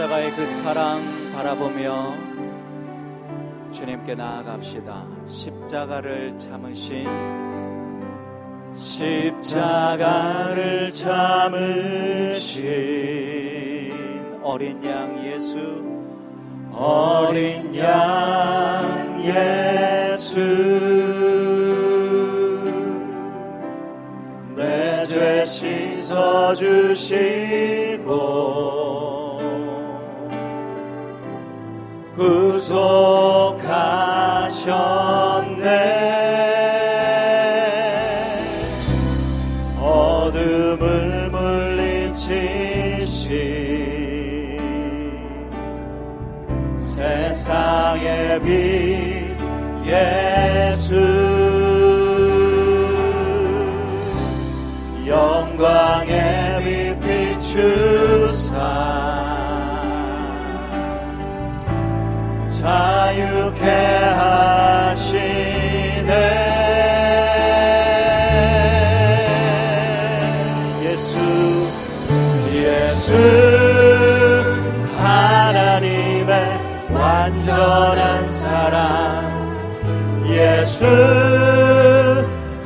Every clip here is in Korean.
십자가의 그 사랑 바라보며 주님께 나아갑시다. 십자가를 참으신 십자가를 참으신 어린 양 예수 어린 양 예수 내 죄 씻어 주시고 구속하셨네. 어둠을 물리치신 세상의 빛 예 완전한 사랑. 예수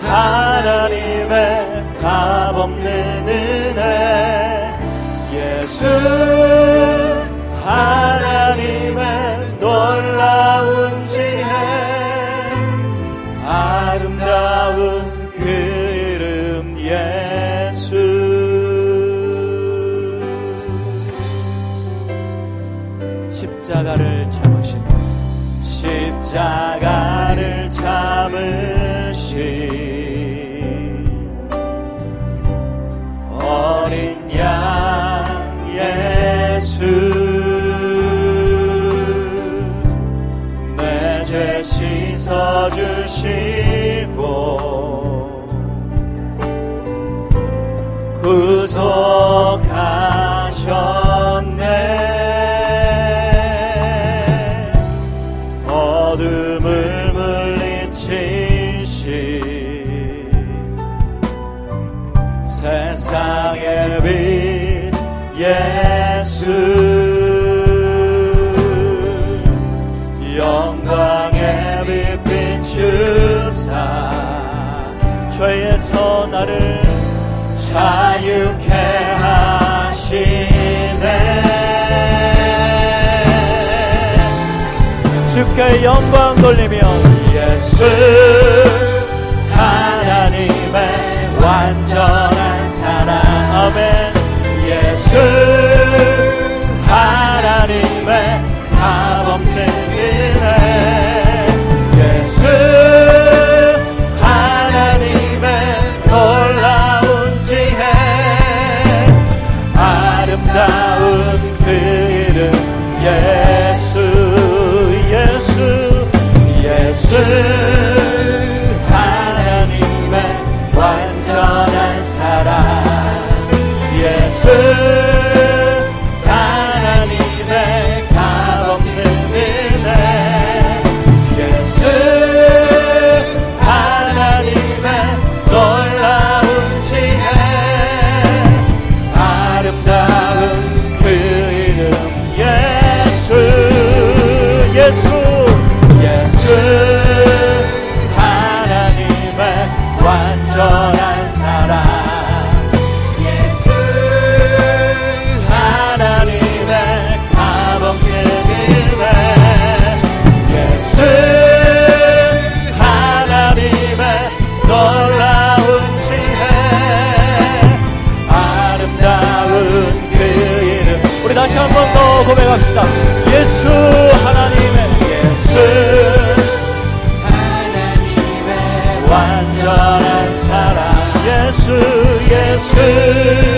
하나님의 값없는 은혜. 예수 주시 주께 영광 돌리며. 예수 예 예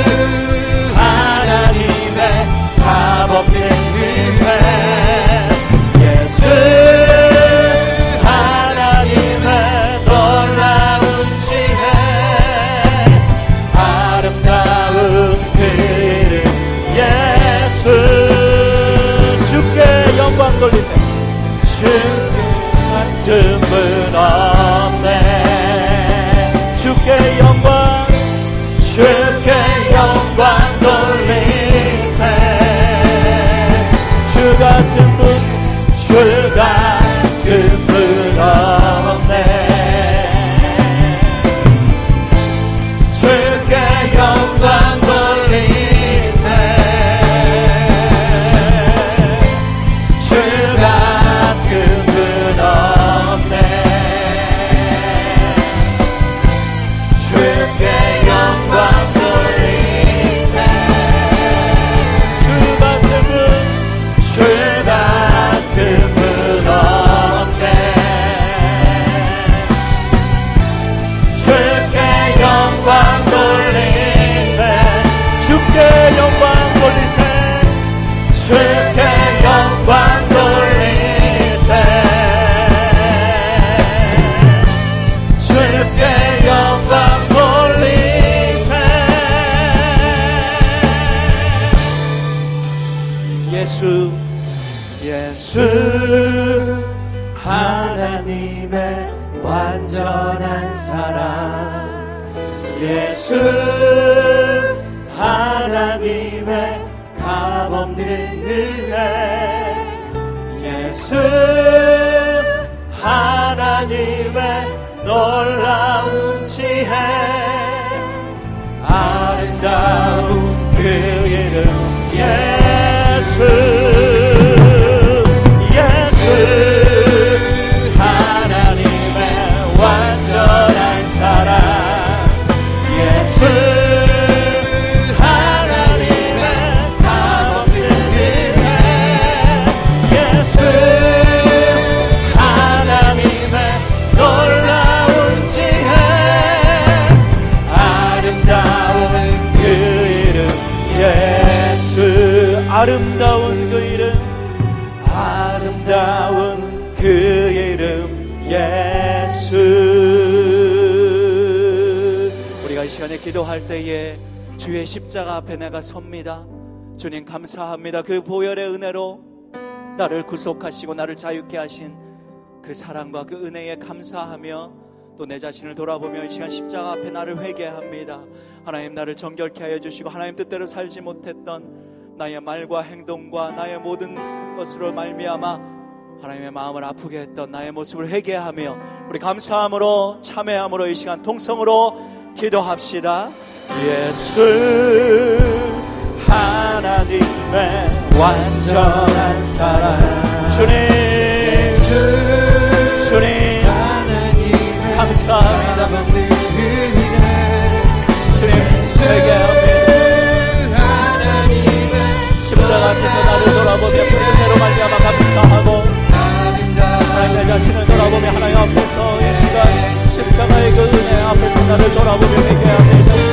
주의 십자가 앞에 내가 섭니다. 주님 감사합니다. 그 보혈의 은혜로 나를 구속하시고 나를 자유케 하신 그 사랑과 그 은혜에 감사하며 또내 자신을 돌아보며 이 시간 십자가 앞에 나를 회개합니다. 하나님 나를 정결케 하여 주시고 하나님 뜻대로 살지 못했던 나의 말과 행동과 나의 모든 것으로 말미암아 하나님의 마음을 아프게 했던 나의 모습을 회개하며 우리 감사함으로 참회함으로 이 시간 통성으로 기도합시다. 예수 하나님의 완전한 사랑 주님 주님 감사합니다 주님 회개합니다 십자가 앞에서 나를 돌아보며 그 은혜로 말미암아 감사하고 하나님 내 자신을 돌아보며 하나님 앞에서 이 시간 십자가의 그 은혜 앞에서 나를 돌아보며 회개합니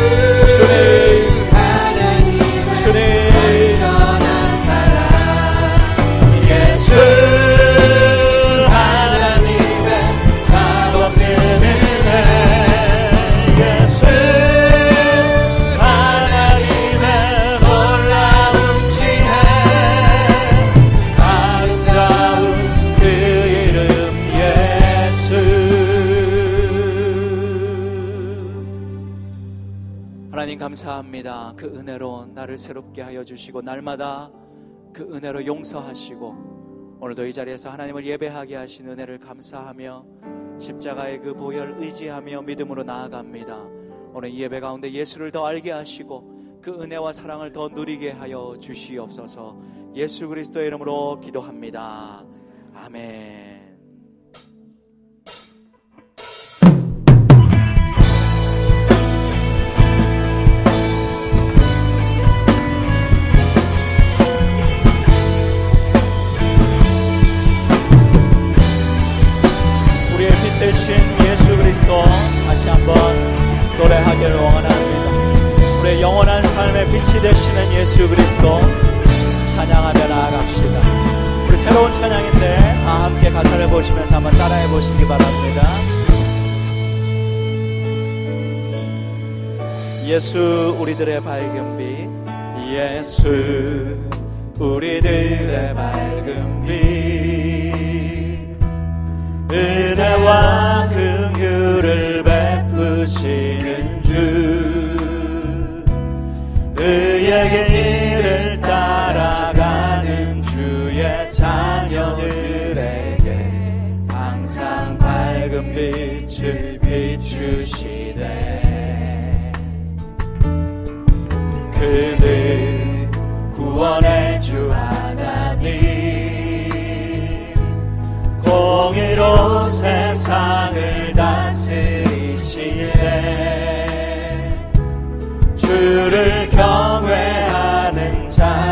그 은혜로 나를 새롭게 하여 주시고 날마다 그 은혜로 용서하시고 오늘도 이 자리에서 하나님을 예배하게 하신 은혜를 감사하며 십자가의 그 보혈 의지하며 믿음으로 나아갑니다. 오늘 이 예배 가운데 예수를 더 알게 하시고 그 은혜와 사랑을 더 누리게 하여 주시옵소서 예수 그리스도의 이름으로 기도합니다. 아멘. 보시면서 한번 따라해 보시기 바랍니다. 예수 우리들의 밝은 빛 예수 우리들의 밝은 빛 은혜와 긍휼을 베푸시는 주. 길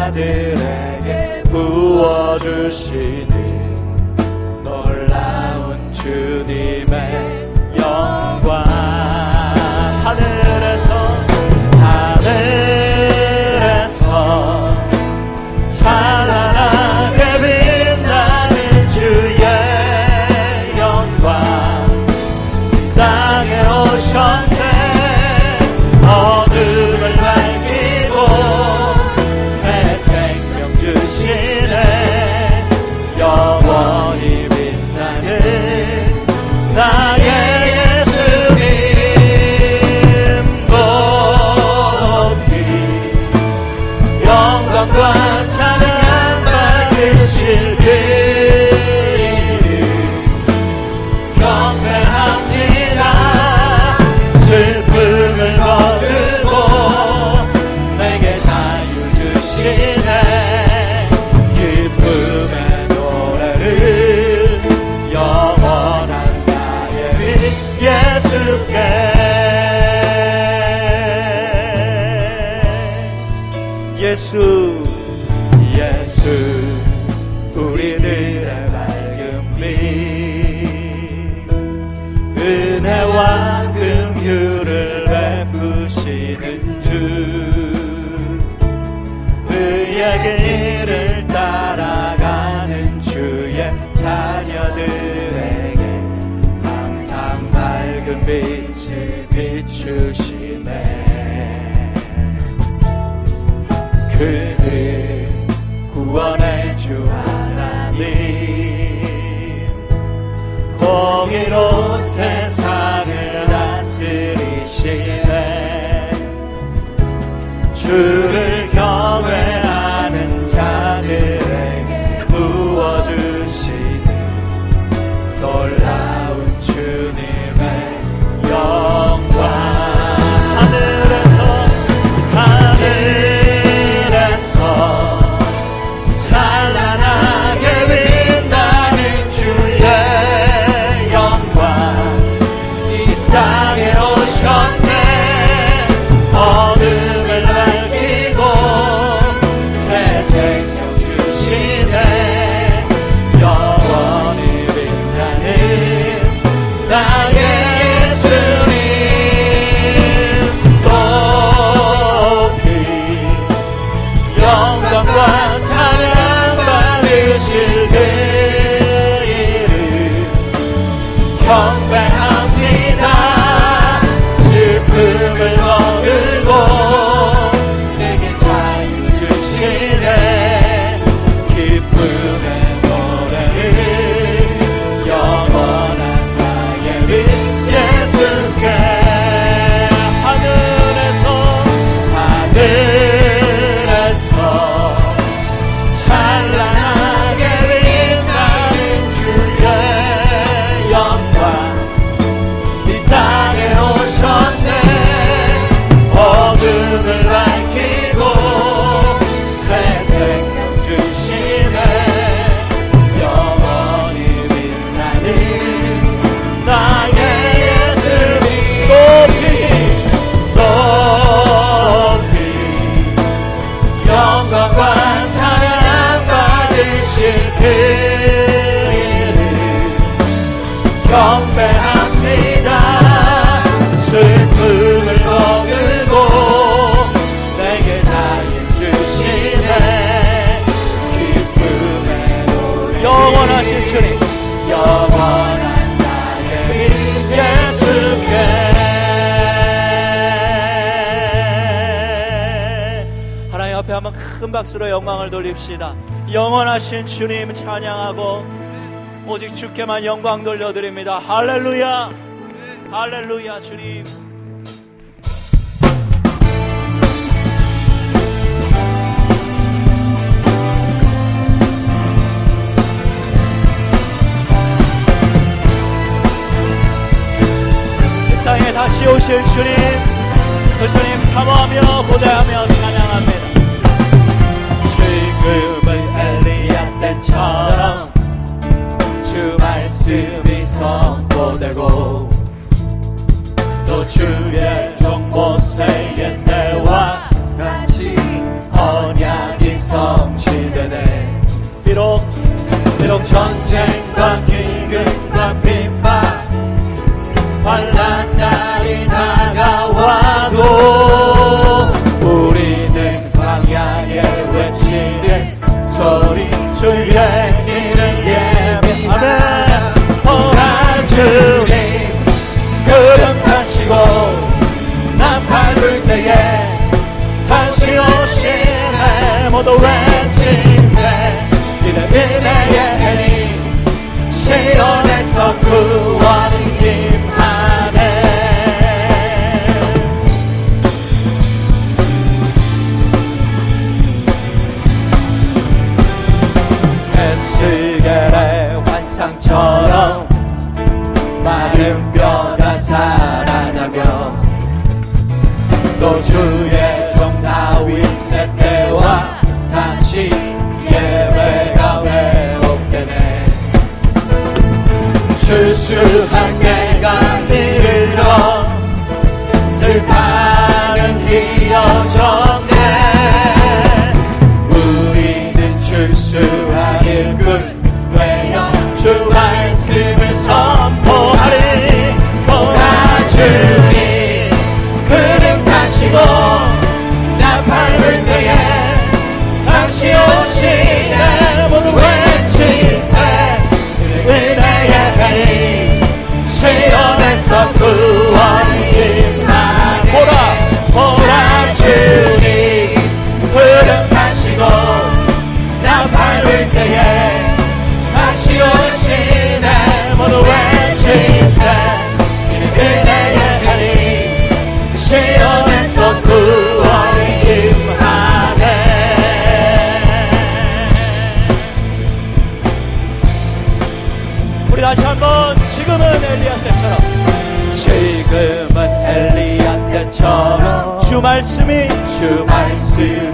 자들에게 부어주시는 chale 경배합니다. 슬픔을 머물고 내게 자유 주시네. 기쁨에 노래. 영원하신 주님. 영원한 나의 예수께. 하나님 앞에 한번 큰 박수로 영광을 돌립시다. 영원하신 주님 찬양하고 오직 주께만 영광 돌려드립니다. 할렐루야! 할렐루야, 주님! 다시 오실 주님, 그 주님 사모하며 고대하며 찬양합니다. 지금은 엘리야 때처럼 선포되고 또 주의 종모 세계 때와 같이 언약이 성취되네. 비록 비록 전쟁과 주 말씀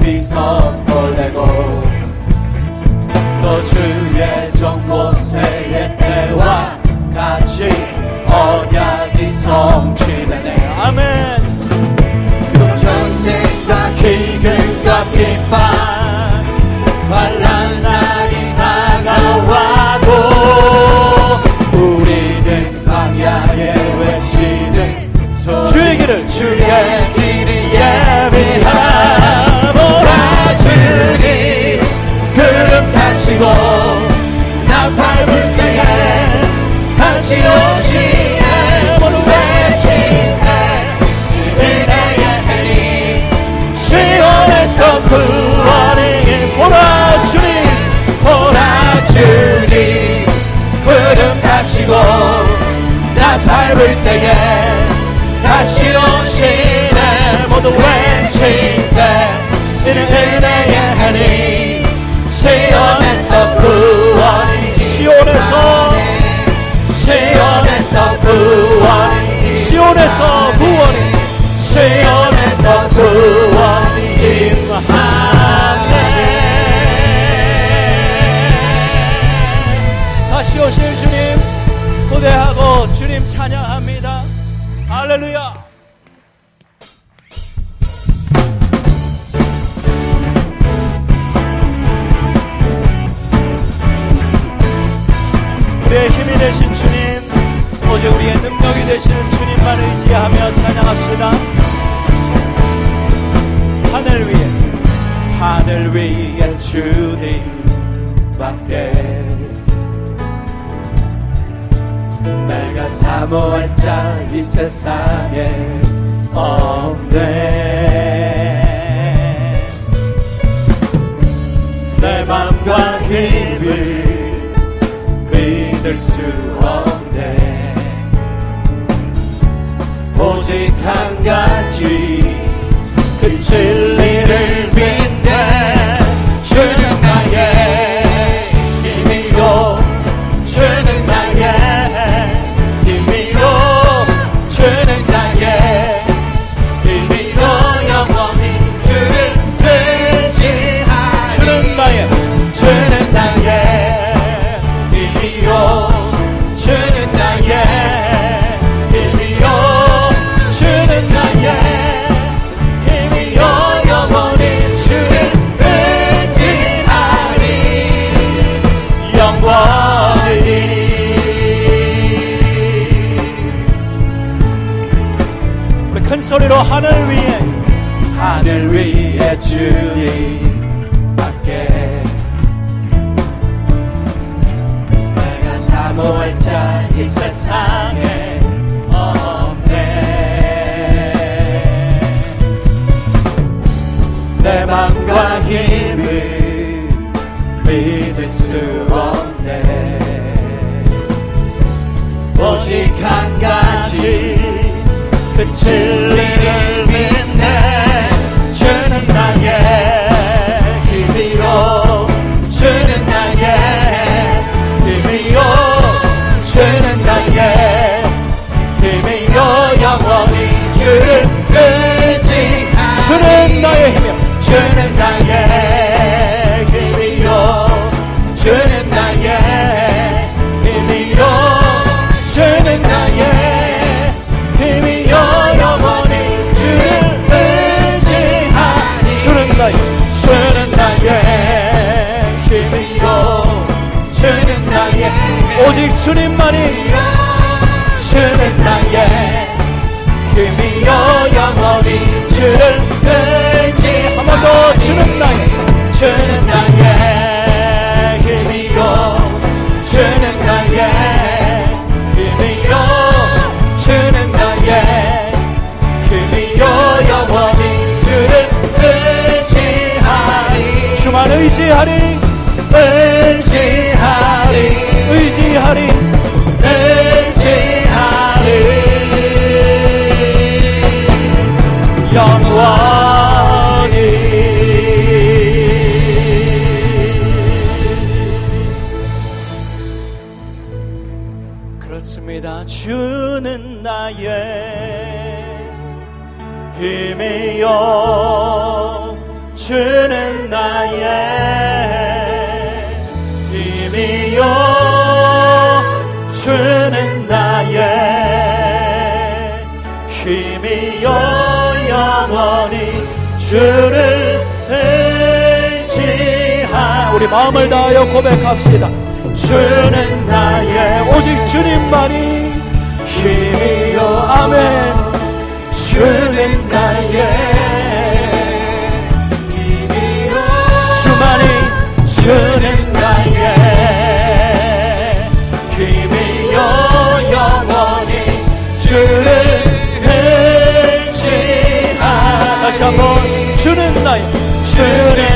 외울 때에 다시 오시네. 모든 외치세. 이는 은혜의 하니 시온에서 구원이 시원에서 시온에서 구원이 시원에서 구원이 시온 you. 주님만이 주는 나의 힘이여 영원히 주를 의지 한번더 주는 나의 주는 힘이요 주는 나의 힘이요 영원히 주를 의지하 우리 마음을 다하여 고백합시다. 주는 나의 오직 주님만이 힘이요. 아멘. 주는 나의 다시 한번 주는 나의 주는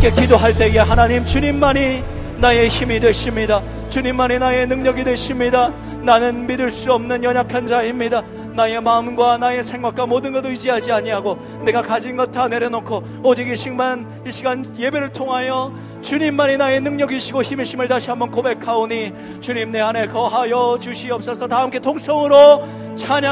함께 기도할 때에 하나님 주님만이 나의 힘이 되십니다. 주님만이 나의 능력이 되십니다. 나는 믿을 수 없는 연약한 자입니다. 나의 마음과 나의 생각과 모든 것을 의지하지 아니하고 내가 가진 것 다 내려놓고 오직 이 시간 이 시간 예배를 통하여 주님만이 나의 능력이시고 힘이심을 다시 한번 고백하오니 주님 내 안에 거하여 주시옵소서 다 함께 동성으로 찬양